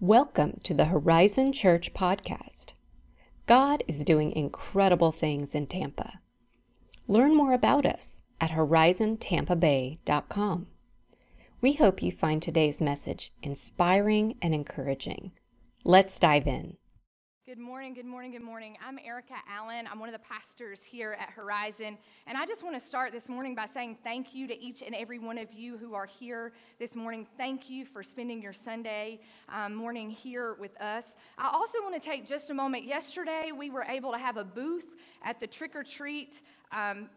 Welcome to the Horizon Church podcast. God is doing incredible things in Tampa. Learn more about us at horizontampabay.com. We hope you find today's message inspiring and encouraging. Let's dive in. Good morning, good morning, good morning. I'm Erica Allen. I'm one of the pastors here at Horizon. And I just want to start this morning by saying thank you to each and every one of you who are here this morning. Thank you for spending your Sunday um, morning here with us. I also want to take just a moment. Yesterday, we were able to have a booth at the trick or treat. Um,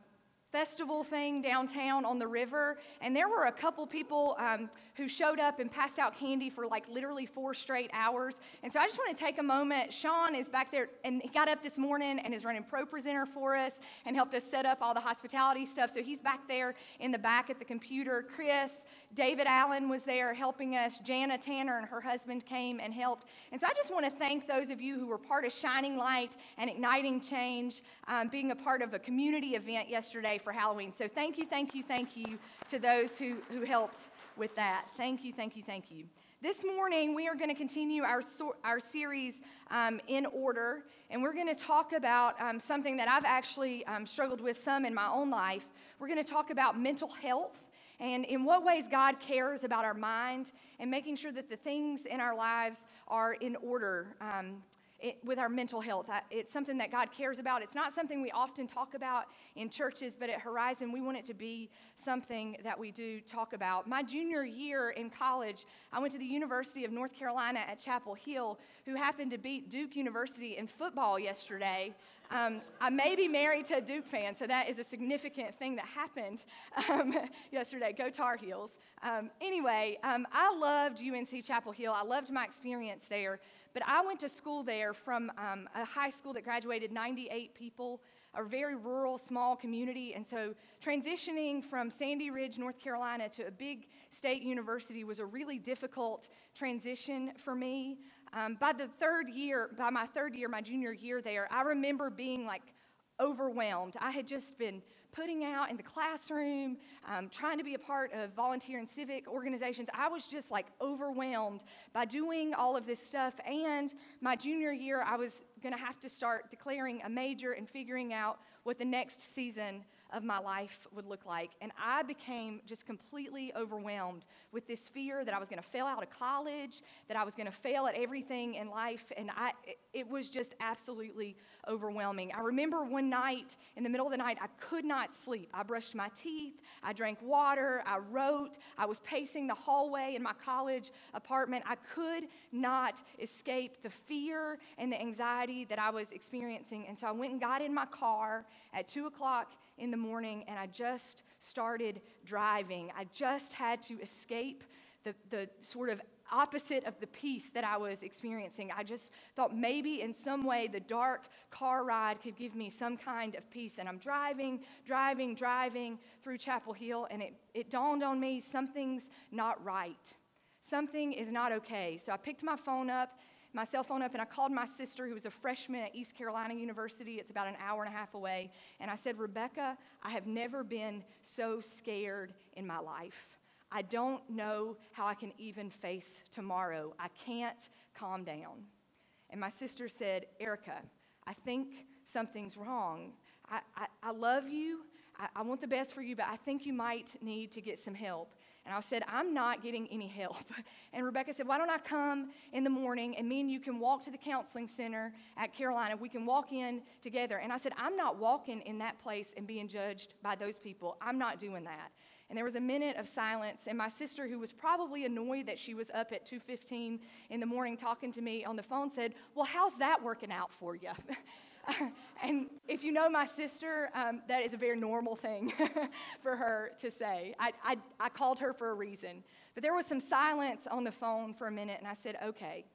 festival thing downtown on the river, and there were a couple people um, who showed up and passed out candy for like literally four straight hours. And so I just want to take a moment. Sean is back there, and he got up this morning and is running ProPresenter for us and helped us set up all the hospitality stuff. So he's back there in the back at the computer. Chris, David Allen was there helping us. Jana Tanner and her husband came and helped. And so I just want to thank those of you who were part of Shining Light and Igniting Change, um, being a part of a community event yesterday for Halloween. So thank you, thank you, thank you to those who, who helped with that. Thank you, thank you, thank you. This morning, we are going to continue our, our series um, in order, and we're going to talk about um, something that I've actually um, struggled with some in my own life. We're going to talk about mental health and in what ways God cares about our mind and making sure that the things in our lives are in order. It, with our mental health. It's something that God cares about. It's not something we often talk about in churches, but at Horizon, we want it to be something that we do talk about. My junior year in college, I went to the University of North Carolina at Chapel Hill, who happened to beat Duke University in football yesterday. Um, I may be married to a Duke fan, so that is a significant thing that happened um, yesterday. Go Tar Heels. Um, anyway, um, I loved UNC Chapel Hill. I loved my experience there, but I went to school there from um, a high school that graduated 98 people, a very rural, small community. And so transitioning from Sandy Ridge, North Carolina to a big state university was a really difficult transition for me. Um, by the third year, by my third year, my junior year there, I remember being like overwhelmed. I had just been putting out in the classroom, um, trying to be a part of volunteer and civic organizations. I was just like overwhelmed by doing all of this stuff. And my junior year, I was going to have to start declaring a major and figuring out what the next season of my life would look like. And I became just completely overwhelmed with this fear that I was going to fail out of college, that I was going to fail at everything in life. And I, it was just absolutely overwhelming. I remember one night, in the middle of the night, I could not sleep. I brushed my teeth, I drank water, I wrote, I was pacing the hallway in my college apartment. I could not escape the fear and the anxiety that I was experiencing. And so I went and got in my car at 2 o'clock in the morning and I just started driving. I just had to escape the, the sort of opposite of the peace that I was experiencing. I just thought maybe in some way the dark car ride could give me some kind of peace. And I'm driving, driving, driving through Chapel Hill, and it, it dawned on me something's not right. Something is not okay. So I picked my phone up my cell phone up and I called my sister, who was a freshman at East Carolina University. It's about an hour and a half away. And I said, Rebecca, I have never been so scared in my life. I don't know how I can even face tomorrow. I can't calm down. And my sister said, Erica, I think something's wrong. I, I, I love you. I, I want the best for you, but I think you might need to get some help. And I said, I'm not getting any help. And Rebecca said, Why don't I come in the morning and me and you can walk to the counseling center at Carolina? We can walk in together. And I said, I'm not walking in that place and being judged by those people. I'm not doing that. And there was a minute of silence, and my sister, who was probably annoyed that she was up at 2:15 in the morning talking to me on the phone, said, "Well, how's that working out for you?" and if you know my sister, um, that is a very normal thing for her to say. I, I, I called her for a reason. But there was some silence on the phone for a minute, and I said, okay,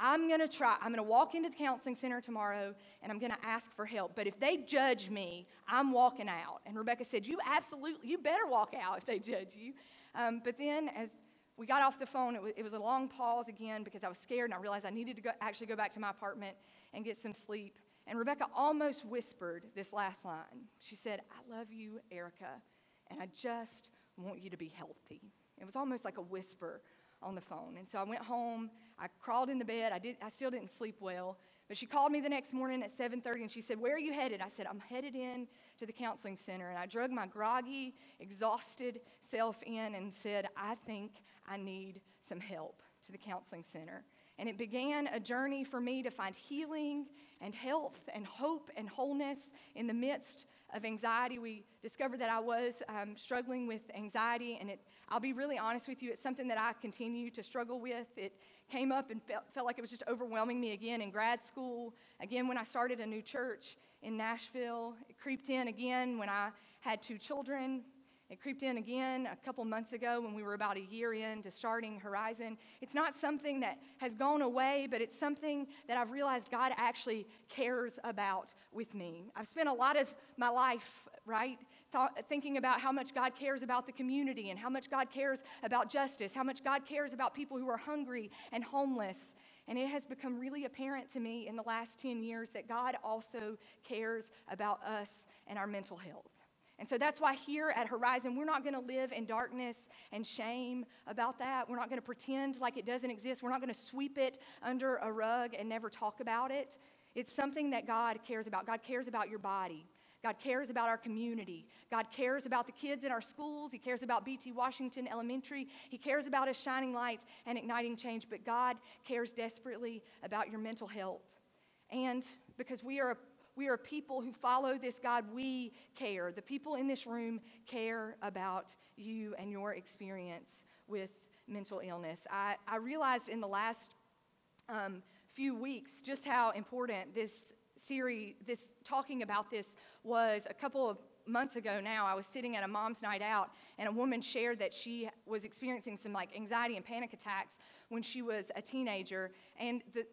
I'm going to try. I'm going to walk into the counseling center tomorrow and I'm going to ask for help. But if they judge me, I'm walking out. And Rebecca said, You absolutely, you better walk out if they judge you. Um, but then as we got off the phone, it was, it was, a long pause again because I was scared and I realized I needed to go, actually go back to my apartment and get some sleep. And Rebecca almost whispered this last line. She said, I love you, Erica, and I just want you to be healthy. It was almost like a whisper on the phone. And so I went home, I crawled in the bed. I, did, I still didn't sleep well. But she called me the next morning at 7:30 and she said, "Where are you headed?" I said, "I'm headed in to the counseling center." And I drug my groggy, exhausted self in and said, "I think I need some help to the counseling center." And it began a journey for me to find healing and health and hope and wholeness in the midst of anxiety. We discovered that I was um, struggling with anxiety, and it, I'll be really honest with you, it's something that I continue to struggle with. It came up and felt, felt like it was just overwhelming me again in grad school, again when I started a new church in Nashville. It creeped in again when I had two children. It creeped in again a couple months ago when we were about a year into starting Horizon. It's not something that has gone away, but it's something that I've realized God actually cares about with me. I've spent a lot of my life, right, thought, thinking about how much God cares about the community and how much God cares about justice, how much God cares about people who are hungry and homeless. And it has become really apparent to me in the last 10 years that God also cares about us and our mental health. And so that's why here at Horizon, we're not going to live in darkness and shame about that. We're not going to pretend like it doesn't exist. We're not going to sweep it under a rug and never talk about it. It's something that God cares about. God cares about your body. God cares about our community. God cares about the kids in our schools. He cares about BT Washington Elementary. He cares about us shining light and igniting change. But God cares desperately about your mental health. And because we are, we are people who follow this God, we care. The people in this room care about you and your experience with mental illness. I, I realized in the last um, few weeks just how important this series, this talking about this was a couple of months ago now. I was sitting at a mom's night out, and a woman shared that she was experiencing some like anxiety and panic attacks when she was a teenager, and the,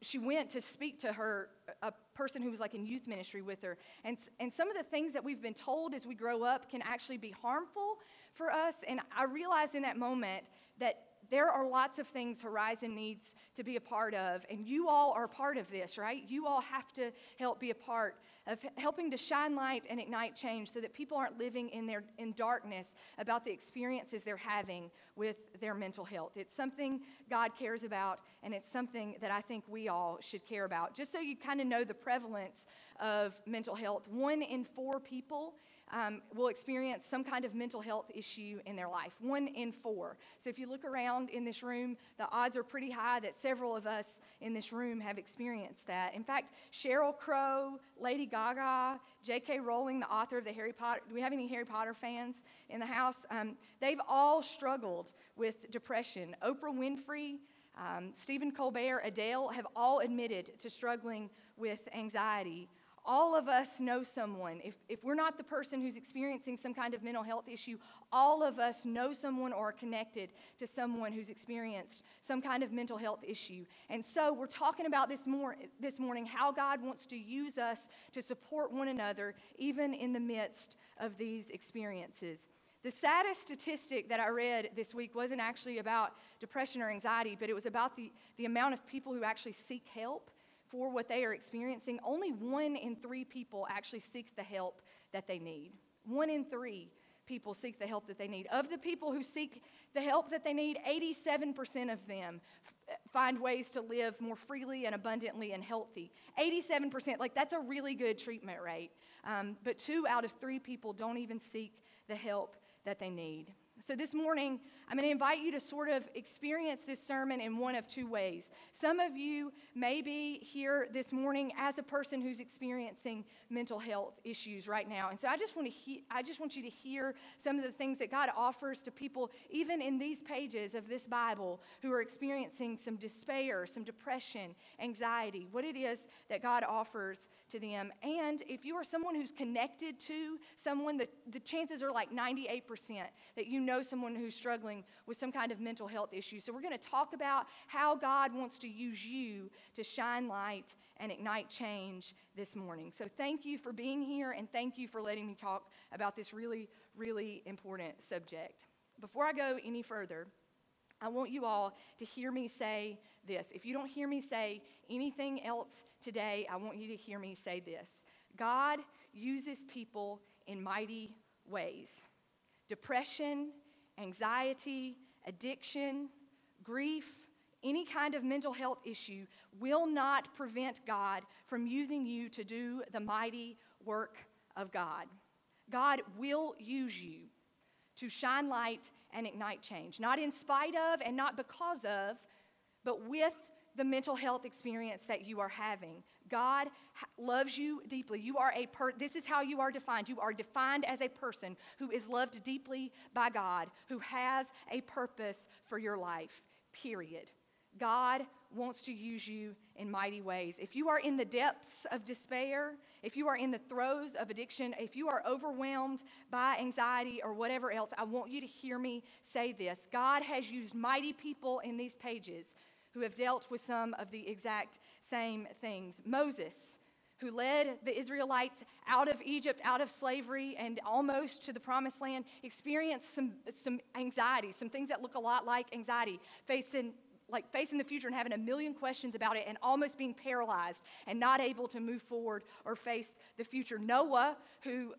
she went to speak to her a person who was like in youth ministry with her. And, and some of the things that we've been told as we grow up can actually be harmful for us. And i realized in that moment that there are lots of things Horizon needs to be a part of, and you all are part of this, right? You all have to help be a part of helping to shine light and ignite change so that people aren't living in, their, in darkness about the experiences they're having with their mental health. It's something God cares about, and it's something that I think we all should care about. Just so you kind of know the prevalence of mental health, one in four people um, will experience some kind of mental health issue in their life. One in four. So if you look around in this room, the odds are pretty high that several of us in this room have experienced that. In fact, Sheryl Crow, Lady Gaga, J.K. Rowling, the author of the Harry Potter, do we have any Harry Potter fans in the house? Um, they've all struggled with depression. Oprah Winfrey, um, Stephen Colbert, Adele have all admitted to struggling with anxiety all of us know someone. If, if we're not the person who's experiencing some kind of mental health issue, all of us know someone or are connected to someone who's experienced some kind of mental health issue. And so we're talking about this, more, this morning how God wants to use us to support one another, even in the midst of these experiences. The saddest statistic that I read this week wasn't actually about depression or anxiety, but it was about the, the amount of people who actually seek help for what they are experiencing, only one in three people actually seek the help that they need. One in three people seek the help that they need. Of the people who seek the help that they need, 87% of them f- find ways to live more freely and abundantly and healthy. 87%, like that's a really good treatment rate. Um, but two out of three people don't even seek the help that they need. So, this morning, I'm going to invite you to sort of experience this sermon in one of two ways. Some of you may be here this morning as a person who's experiencing mental health issues right now. And so, I just want, to he- I just want you to hear some of the things that God offers to people, even in these pages of this Bible, who are experiencing some despair, some depression, anxiety, what it is that God offers to them. And if you are someone who's connected to someone, the, the chances are like 98% that you know someone who's struggling with some kind of mental health issue. So we're going to talk about how God wants to use you to shine light and ignite change this morning. So thank you for being here and thank you for letting me talk about this really, really important subject. Before I go any further, I want you all to hear me say this. If you don't hear me say anything else today, I want you to hear me say this God uses people in mighty ways. Depression, anxiety, addiction, grief, any kind of mental health issue will not prevent God from using you to do the mighty work of God. God will use you to shine light and ignite change, not in spite of and not because of, but with the mental health experience that you are having. God loves you deeply. You are a per this is how you are defined. You are defined as a person who is loved deeply by God, who has a purpose for your life. Period. God wants to use you in mighty ways. If you are in the depths of despair, if you are in the throes of addiction, if you are overwhelmed by anxiety or whatever else, I want you to hear me say this. God has used mighty people in these pages who have dealt with some of the exact same things. Moses, who led the Israelites out of Egypt, out of slavery, and almost to the promised land, experienced some, some anxiety, some things that look a lot like anxiety, facing like facing the future and having a million questions about it and almost being paralyzed and not able to move forward or face the future. Noah, who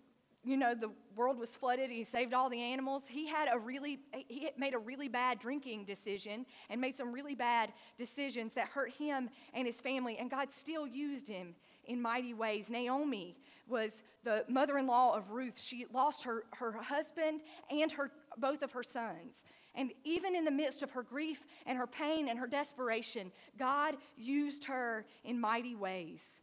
you know the world was flooded and he saved all the animals. He had a really he made a really bad drinking decision and made some really bad decisions that hurt him and his family and god still used him in mighty ways. Naomi was the mother-in-law of ruth. She lost her, her husband and her both of her sons. And even in the midst of her grief and her pain and her desperation, God used her in mighty ways.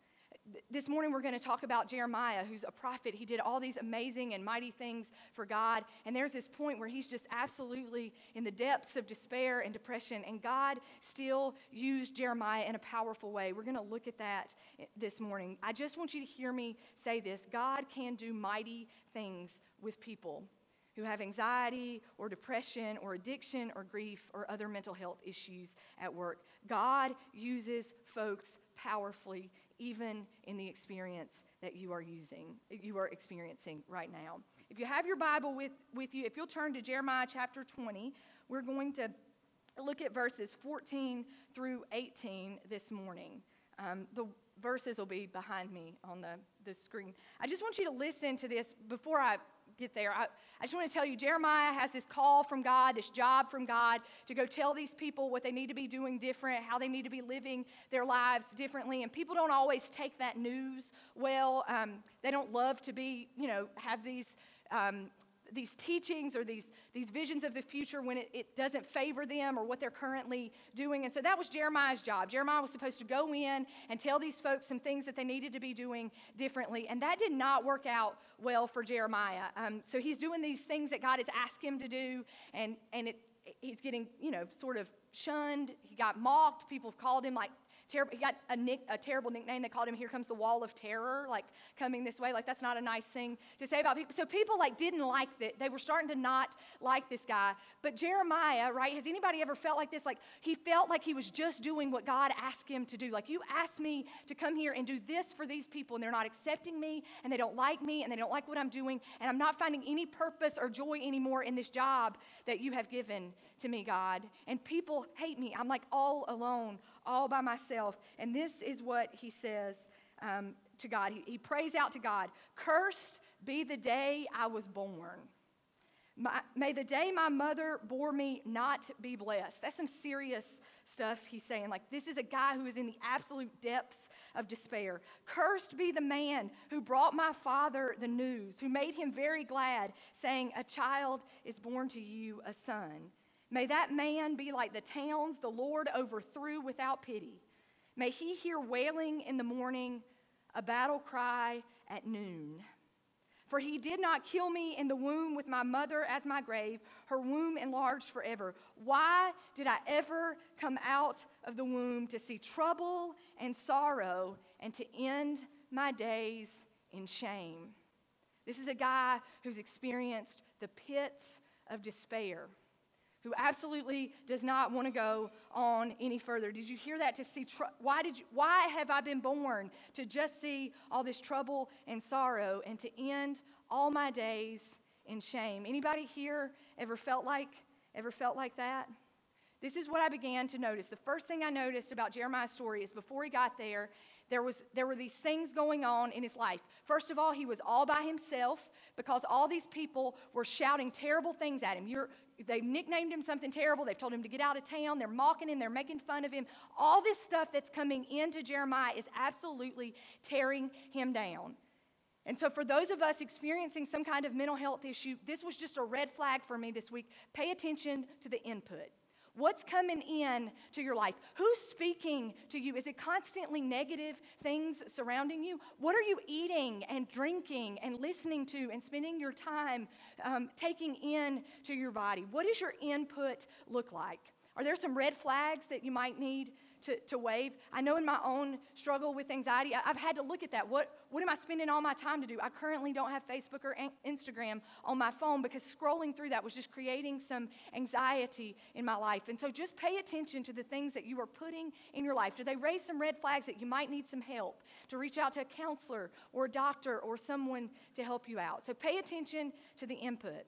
This morning, we're going to talk about Jeremiah, who's a prophet. He did all these amazing and mighty things for God. And there's this point where he's just absolutely in the depths of despair and depression. And God still used Jeremiah in a powerful way. We're going to look at that eh, this morning. I just want you to hear me say this God can do mighty things with people who have anxiety or depression or addiction or grief or other mental health issues at work. God uses folks powerfully even in the experience that you are using you are experiencing right now. If you have your bible with, with you if you'll turn to jeremiah chapter 20 we're going to look at verses 14 through 18 this morning. Um, the verses will be behind me on the, the screen. I just want you to listen to this before i get there. I, I just want to tell you, Jeremiah has this call from God, this job from God to go tell these people what they need to be doing different, how they need to be living their lives differently. And people don't always take that news well. Um, they don't love to be, you know, have these um, these teachings or these, these visions of the future when it, it doesn't favor them or what they're currently doing. And so that was Jeremiah's job. Jeremiah was supposed to go in and tell these folks some things that they needed to be doing differently. And that did not work out well for Jeremiah. Um, so he's doing these things that God has asked him to do, and, and it, he's getting, you know, sort of shunned. He got mocked. People have called him like terrible. He got a, nick, a terrible nickname. They called him "Here comes the wall of terror," like coming this way. Like that's not a nice thing to say about people. So people like didn't like that. They were starting to not like this guy. But Jeremiah, right? Has anybody ever felt like this? Like he felt like he was just doing what God asked him to do. Like you asked me to come here and do this for these people, and they're not accepting me, and they don't like me, and they don't like what I'm doing, and I'm not finding any purpose or joy anymore in this job that you have given to me, God. And people hate me. I'm like all alone, all by myself. And this is what he says um, to God. He, he prays out to God Cursed be the day I was born. My, may the day my mother bore me not be blessed. That's some serious stuff he's saying. Like, this is a guy who is in the absolute depths of despair. Cursed be the man who brought my father the news, who made him very glad, saying, A child is born to you, a son. May that man be like the towns the Lord overthrew without pity. May he hear wailing in the morning, a battle cry at noon. For he did not kill me in the womb with my mother as my grave, her womb enlarged forever. Why did I ever come out of the womb to see trouble and sorrow and to end my days in shame? This is a guy who's experienced the pits of despair who absolutely does not want to go on any further. Did you hear that? To see tr- why did you, why have I been born to just see all this trouble and sorrow and to end all my days in shame? Anybody here ever felt like ever felt like that? This is what I began to notice. The first thing I noticed about Jeremiah's story is before he got there, there, was, there were these things going on in his life. First of all, he was all by himself because all these people were shouting terrible things at him. You're, they've nicknamed him something terrible. They've told him to get out of town. They're mocking him. They're making fun of him. All this stuff that's coming into Jeremiah is absolutely tearing him down. And so, for those of us experiencing some kind of mental health issue, this was just a red flag for me this week. Pay attention to the input. What's coming in to your life? Who's speaking to you? Is it constantly negative things surrounding you? What are you eating and drinking and listening to and spending your time um, taking in to your body? What does your input look like? Are there some red flags that you might need to, to wave. I know in my own struggle with anxiety, I, have had to look at that. What, what am I spending all my time to do? I currently don't have Facebook or Instagram on my phone because scrolling through that was just creating some anxiety in my life. And so just pay attention to the things that you are putting in your life. Do they raise some red flags that you might need some help to reach out to a counselor or a doctor or someone to help you out? So pay attention to the input.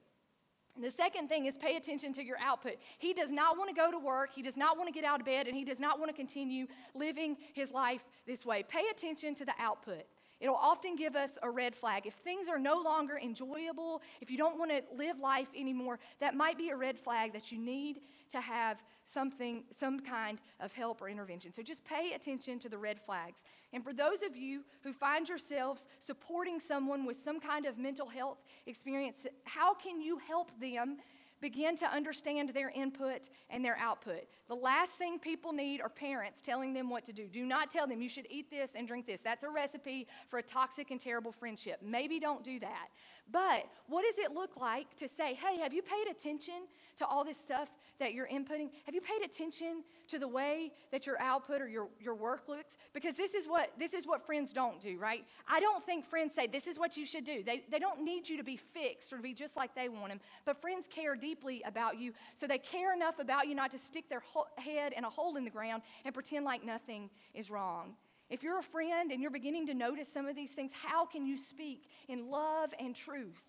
The second thing is pay attention to your output. He does not want to go to work, he does not want to get out of bed, and he does not want to continue living his life this way. Pay attention to the output. It'll often give us a red flag. If things are no longer enjoyable, if you don't want to live life anymore, that might be a red flag that you need to have something, some kind of help or intervention. So just pay attention to the red flags. And for those of you who find yourselves supporting someone with some kind of mental health experience, how can you help them begin to understand their input and their output. The last thing people need are parents telling them what to do. Do not tell them you should eat this and drink this. That's a recipe for a toxic and terrible friendship. Maybe don't do that. But what does it look like to say, hey, have you paid attention to all this stuff that you're inputting? Have you paid attention to the way that your output or your, your work looks? Because this is what this is what friends don't do, right? I don't think friends say this is what you should do. They, they don't need you to be fixed or to be just like they want them. But friends care deeply about you, so they care enough about you not to stick their head in a hole in the ground and pretend like nothing is wrong. If you're a friend and you're beginning to notice some of these things, how can you speak in love and truth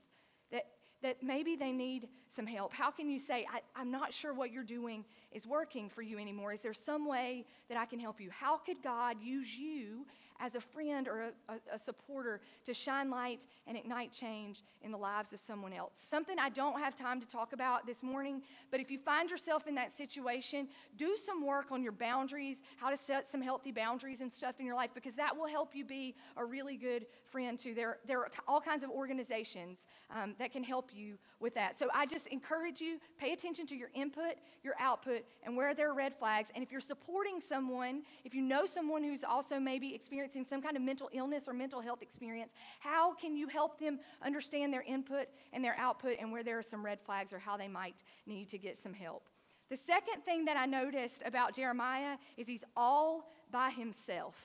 that, that maybe they need some help? How can you say, I, am not sure what you're doing is working for you anymore? Is there some way that I can help you? How could God use you as a friend or a, a, supporter to shine light and ignite change in the lives of someone else. Something I don't have time to talk about this morning, but if you find yourself in that situation, do some work on your boundaries, how to set some healthy boundaries and stuff in your life, because that will help you be a really good friend too. There, there are all kinds of organizations um, that can help you with that. So I just encourage you, pay attention to your input, your output, and where there are red flags. And if you're supporting someone, if you know someone who's also maybe experiencing some kind of mental illness or mental health experience, how can you help them understand their input and their output and where there are some red flags or how they might need to get some help? The second thing that I noticed about Jeremiah is he's all by himself.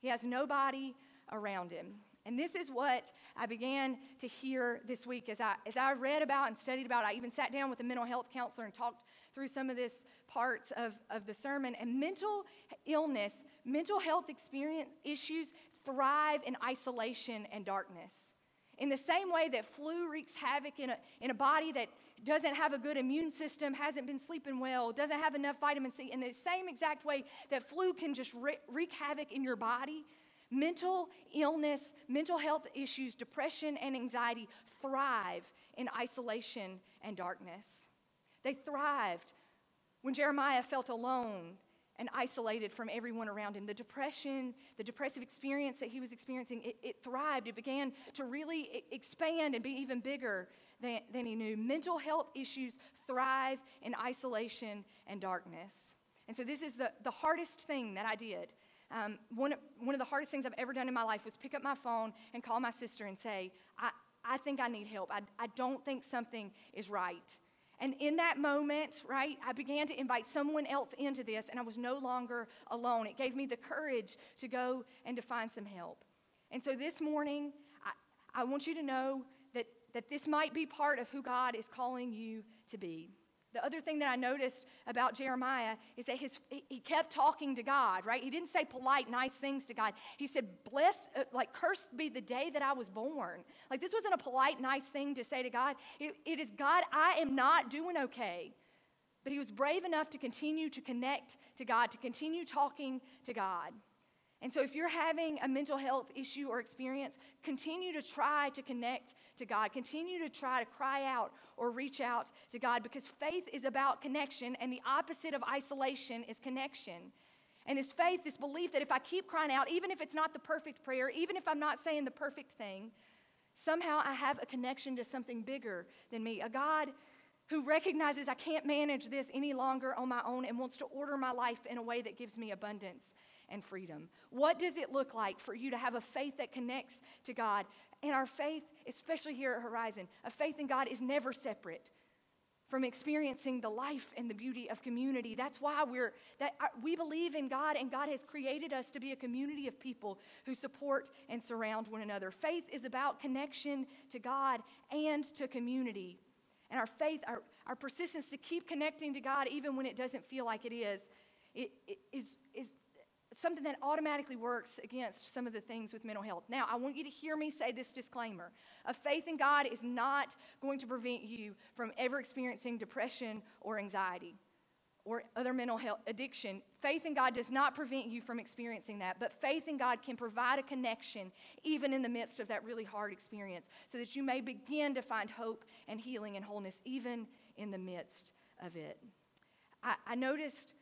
He has nobody around him. And this is what I began to hear this week as I, as I read about and studied about. I even sat down with a mental health counselor and talked through some of this parts of, of the sermon. And mental illness, mental health experience issues thrive in isolation and darkness. In the same way that flu wreaks havoc in a, in a body that doesn't have a good immune system, hasn't been sleeping well, doesn't have enough vitamin C, in the same exact way that flu can just wreak havoc in your body, Mental illness, mental health issues, depression, and anxiety thrive in isolation and darkness. They thrived when Jeremiah felt alone and isolated from everyone around him. The depression, the depressive experience that he was experiencing, it, it thrived. It began to really expand and be even bigger than, than he knew. Mental health issues thrive in isolation and darkness. And so, this is the, the hardest thing that I did um, one, one of the hardest things I've ever done in my life was pick up my phone and call my sister and say, I, I think I need help. I, I don't think something is right. And in that moment, right, I began to invite someone else into this, and I was no longer alone. It gave me the courage to go and to find some help. And so this morning, I, I want you to know that, that this might be part of who God is calling you to be. The other thing that I noticed about Jeremiah is that his, he kept talking to God, right? He didn't say polite, nice things to God. He said, Bless, uh, like, cursed be the day that I was born. Like, this wasn't a polite, nice thing to say to God. it, it is, God, I am not doing okay. But he was brave enough to continue to connect to God, to continue talking to God. And so, if you're having a mental health issue or experience, continue to try to connect to God. Continue to try to cry out or reach out to God because faith is about connection, and the opposite of isolation is connection. And this faith, this belief that if I keep crying out, even if it's not the perfect prayer, even if I'm not saying the perfect thing, somehow I have a connection to something bigger than me. A God who recognizes I can't manage this any longer on my own and wants to order my life in a way that gives me abundance and freedom. What does it look like for you to have a faith that connects to God? And our faith, especially here at Horizon, a faith in God is never separate from experiencing the life and the beauty of community. That's why we're that uh, we believe in God and God has created us to be a community of people who support and surround one another. Faith is about connection to God and to community. And our faith, our, our persistence to keep connecting to God even when it doesn't feel like it is, it, it is, is something that automatically works against some of the things with mental health. Now, I want you to hear me say this disclaimer. A faith in God is not going to prevent you from ever experiencing depression or anxiety or other mental health addiction. Faith in God does not prevent you from experiencing that, but faith in God can provide a connection even in the midst of that really hard experience so that you may begin to find hope and healing and wholeness even in the midst of it. I, I noticed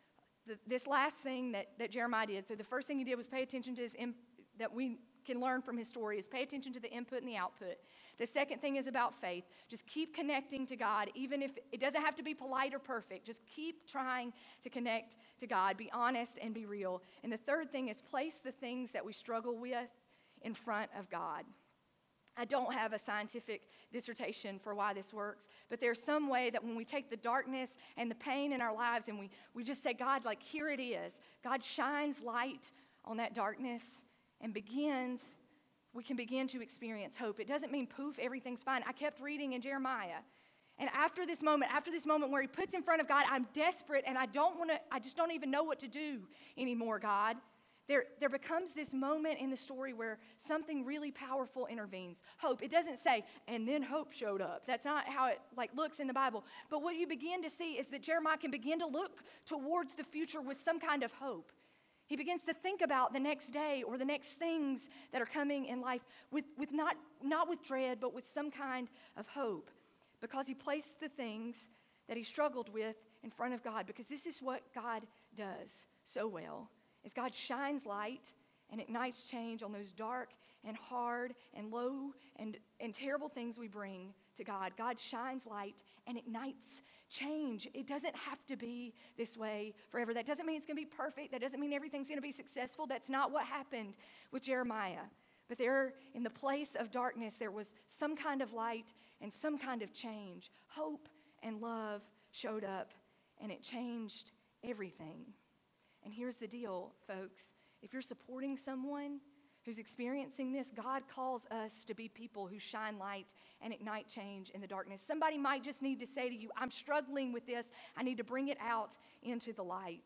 the, this last thing that, that Jeremiah did, so the first thing he did was pay attention to his, imp, that we can learn from his story, is pay attention to the input and the output. The second thing is about faith. Just keep connecting to God, even if it doesn't have to be polite or perfect. Just keep trying to connect to God. Be honest and be real. And the third thing is place the things that we struggle with in front of God. I don't have a scientific dissertation for why this works, but there's some way that when we take the darkness and the pain in our lives and we, we just say, God, like, here it is, God shines light on that darkness and begins, we can begin to experience hope. It doesn't mean poof, everything's fine. I kept reading in Jeremiah. And after this moment, after this moment where he puts in front of God, I'm desperate and I don't want to, I just don't even know what to do anymore, God. There, there becomes this moment in the story where something really powerful intervenes. Hope. It doesn't say, and then hope showed up. That's not how it like looks in the Bible. But what you begin to see is that Jeremiah can begin to look towards the future with some kind of hope. He begins to think about the next day or the next things that are coming in life with, with not, not with dread, but with some kind of hope. Because he placed the things that he struggled with in front of God, because this is what God does so well is God shines light and ignites change on those dark and hard and low and, and terrible things we bring to God. God shines light and ignites change. It doesn't have to be this way forever. That doesn't mean it's going to be perfect. That doesn't mean everything's going to be successful. That's not what happened with Jeremiah. But there, in the place of darkness, there was some kind of light and some kind of change. Hope and love showed up, and it changed everything. And here's the deal, folks if you're supporting someone who's experiencing this, God calls us to be people who shine light and ignite change in the darkness. Somebody might just need to say to you, I'm struggling with this. I need to bring it out into the light.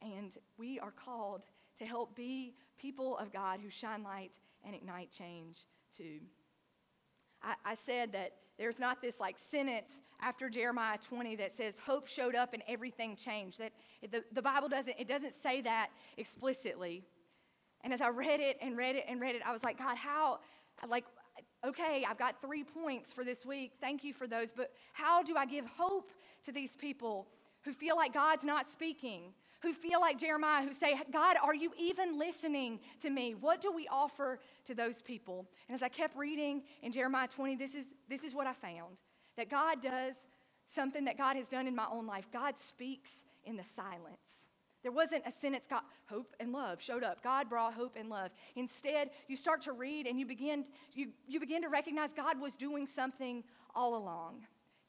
And we are called to help be people of God who shine light and ignite change too. I, I said that there's not this like sentence after Jeremiah 20 that says hope showed up and everything changed. That the, the Bible doesn't, it doesn't say that explicitly. And as I read it and read it and read it, I was like, God, how, like, okay, I've got three points for this week. Thank you for those. But how do I give hope to these people who feel like God's not speaking? Who feel like Jeremiah, who say, God, are you even listening to me? What do we offer to those people? And as I kept reading in Jeremiah 20, this is, this is what I found that God does something that God has done in my own life. God speaks in the silence. There wasn't a sentence, God, hope and love showed up. God brought hope and love. Instead, you start to read and you begin, you, you begin to recognize God was doing something all along.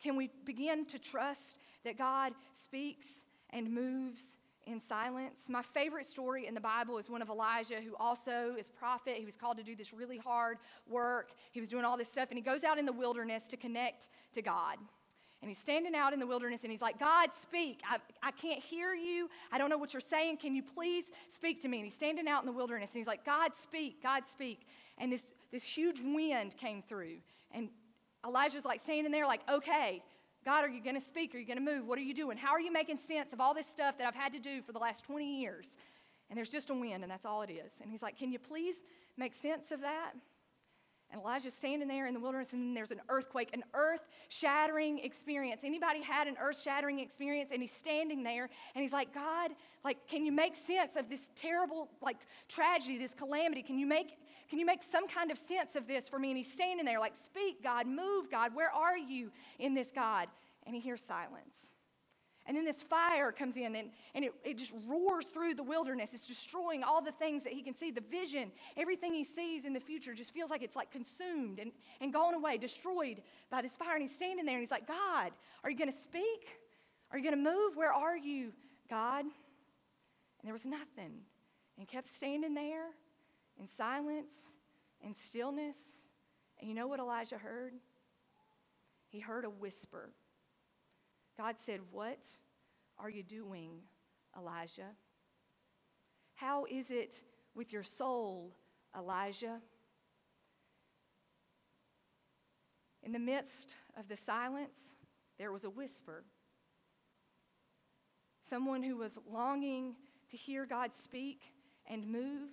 Can we begin to trust that God speaks and moves in silence? My favorite story in the Bible is one of Elijah, who also is prophet. He was called to do this really hard work. He was doing all this stuff, and he goes out in the wilderness to connect to God. And he's standing out in the wilderness and he's like, God, speak. I, I can't hear you. I don't know what you're saying. Can you please speak to me? And he's standing out in the wilderness and he's like, God, speak. God, speak. And this, this huge wind came through. And Elijah's like standing there, like, okay, God, are you going to speak? Are you going to move? What are you doing? How are you making sense of all this stuff that I've had to do for the last 20 years? and there's just a wind, and that's all it is. And he's like, Can you please make sense of that? And Elijah's standing there in the wilderness, and there's an earthquake, an earth-shattering experience. Anybody had an earth-shattering experience? And he's standing there, and he's like, God, like, can you make sense of this terrible, like, tragedy, this calamity? Can you make, can you make some kind of sense of this for me? And he's standing there, like, speak, God, move, God, where are you in this, God? And he hears silence. And then this fire comes in and, and it, it just roars through the wilderness. It's destroying all the things that he can see. The vision, everything he sees in the future just feels like it's like consumed and, and gone away, destroyed by this fire. And he's standing there and he's like, God, are you going to speak? Are you going to move? Where are you, God? And there was nothing. And he kept standing there in silence and stillness. And you know what Elijah heard? He heard a whisper. God said, What are you doing, Elijah? How is it with your soul, Elijah? In the midst of the silence, there was a whisper. Someone who was longing to hear God speak and move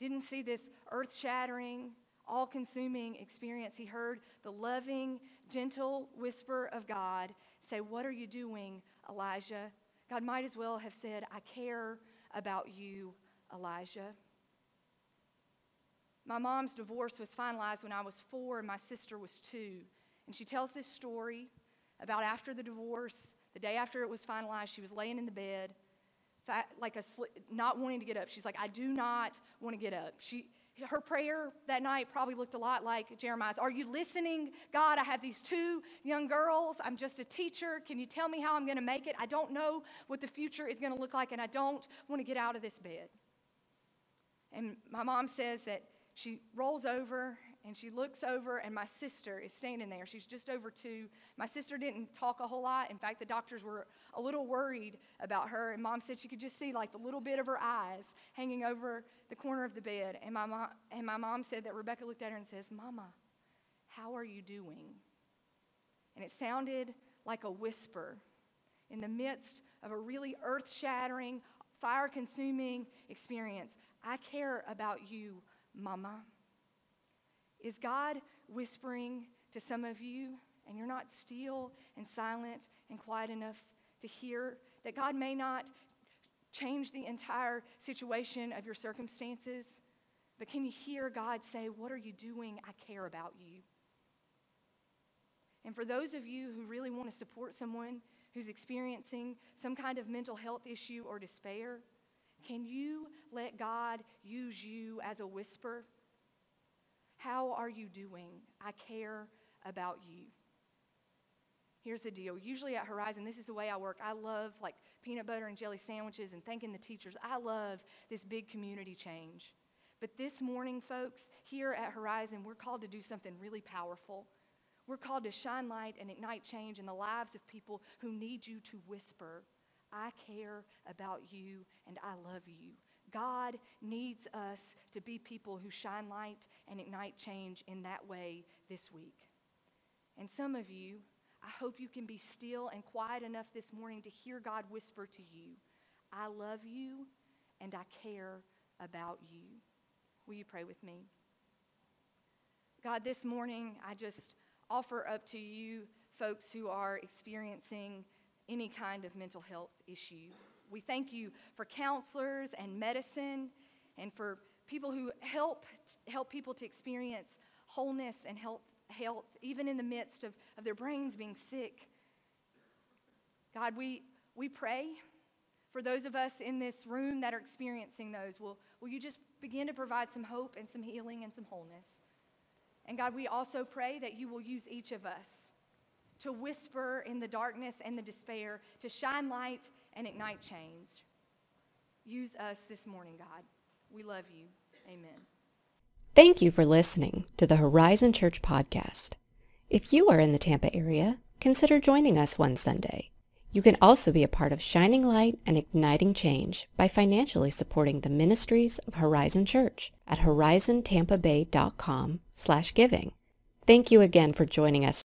didn't see this earth shattering, all consuming experience. He heard the loving, gentle whisper of God say, What are you doing, Elijah? God might as well have said, I care about you, Elijah. My mom's divorce was finalized when I was four and my sister was two. And she tells this story about after the divorce, the day after it was finalized, she was laying in the bed, like a, not wanting to get up. She's like, I do not want to get up. She, her prayer that night probably looked a lot like Jeremiah's. Are you listening? God, I have these two young girls. I'm just a teacher. Can you tell me how I'm going to make it? I don't know what the future is going to look like, and I don't want to get out of this bed. And my mom says that she rolls over and she looks over, and my sister is standing there. She's just over two. My sister didn't talk a whole lot. In fact, the doctors were a little worried about her, and mom said she could just see like the little bit of her eyes hanging over the corner of the bed. And my mom, and my mom said that Rebecca looked at her and says, Mama, how are you doing? And it sounded like a whisper in the midst of a really earth shattering, fire consuming experience. I care about you, Mama. Is God whispering to some of you and you're not still and silent and quiet enough to hear that God may not change the entire situation of your circumstances, but can you hear God say, What are you doing? I care about you. And for those of you who really want to support someone who's experiencing some kind of mental health issue or despair, can you let God use you as a whisper? How are you doing? I care about you. Here's the deal. Usually at Horizon, this is the way I work. I love like peanut butter and jelly sandwiches and thanking the teachers. I love this big community change. But this morning, folks, here at Horizon, we're called to do something really powerful. We're called to shine light and ignite change in the lives of people who need you to whisper, I care about you and I love you. God needs us to be people who shine light and ignite change in that way this week. And some of you, I hope you can be still and quiet enough this morning to hear God whisper to you, I love you and I care about you. Will you pray with me? God, this morning I just offer up to you folks who are experiencing any kind of mental health issue. We thank you for counselors and medicine and for people who help, help people to experience wholeness and health, health even in the midst of, of their brains being sick. God, we, we pray for those of us in this room that are experiencing those. Will, will you just begin to provide some hope and some healing and some wholeness? And God, we also pray that you will use each of us to whisper in the darkness and the despair, to shine light and ignite change. Use us this morning, God. We love you. Amen. Thank you for listening to the Horizon Church podcast. If you are in the Tampa area, consider joining us one Sunday. You can also be a part of shining light and igniting change by financially supporting the ministries of Horizon Church at horizontampabay.com slash giving. Thank you again for joining us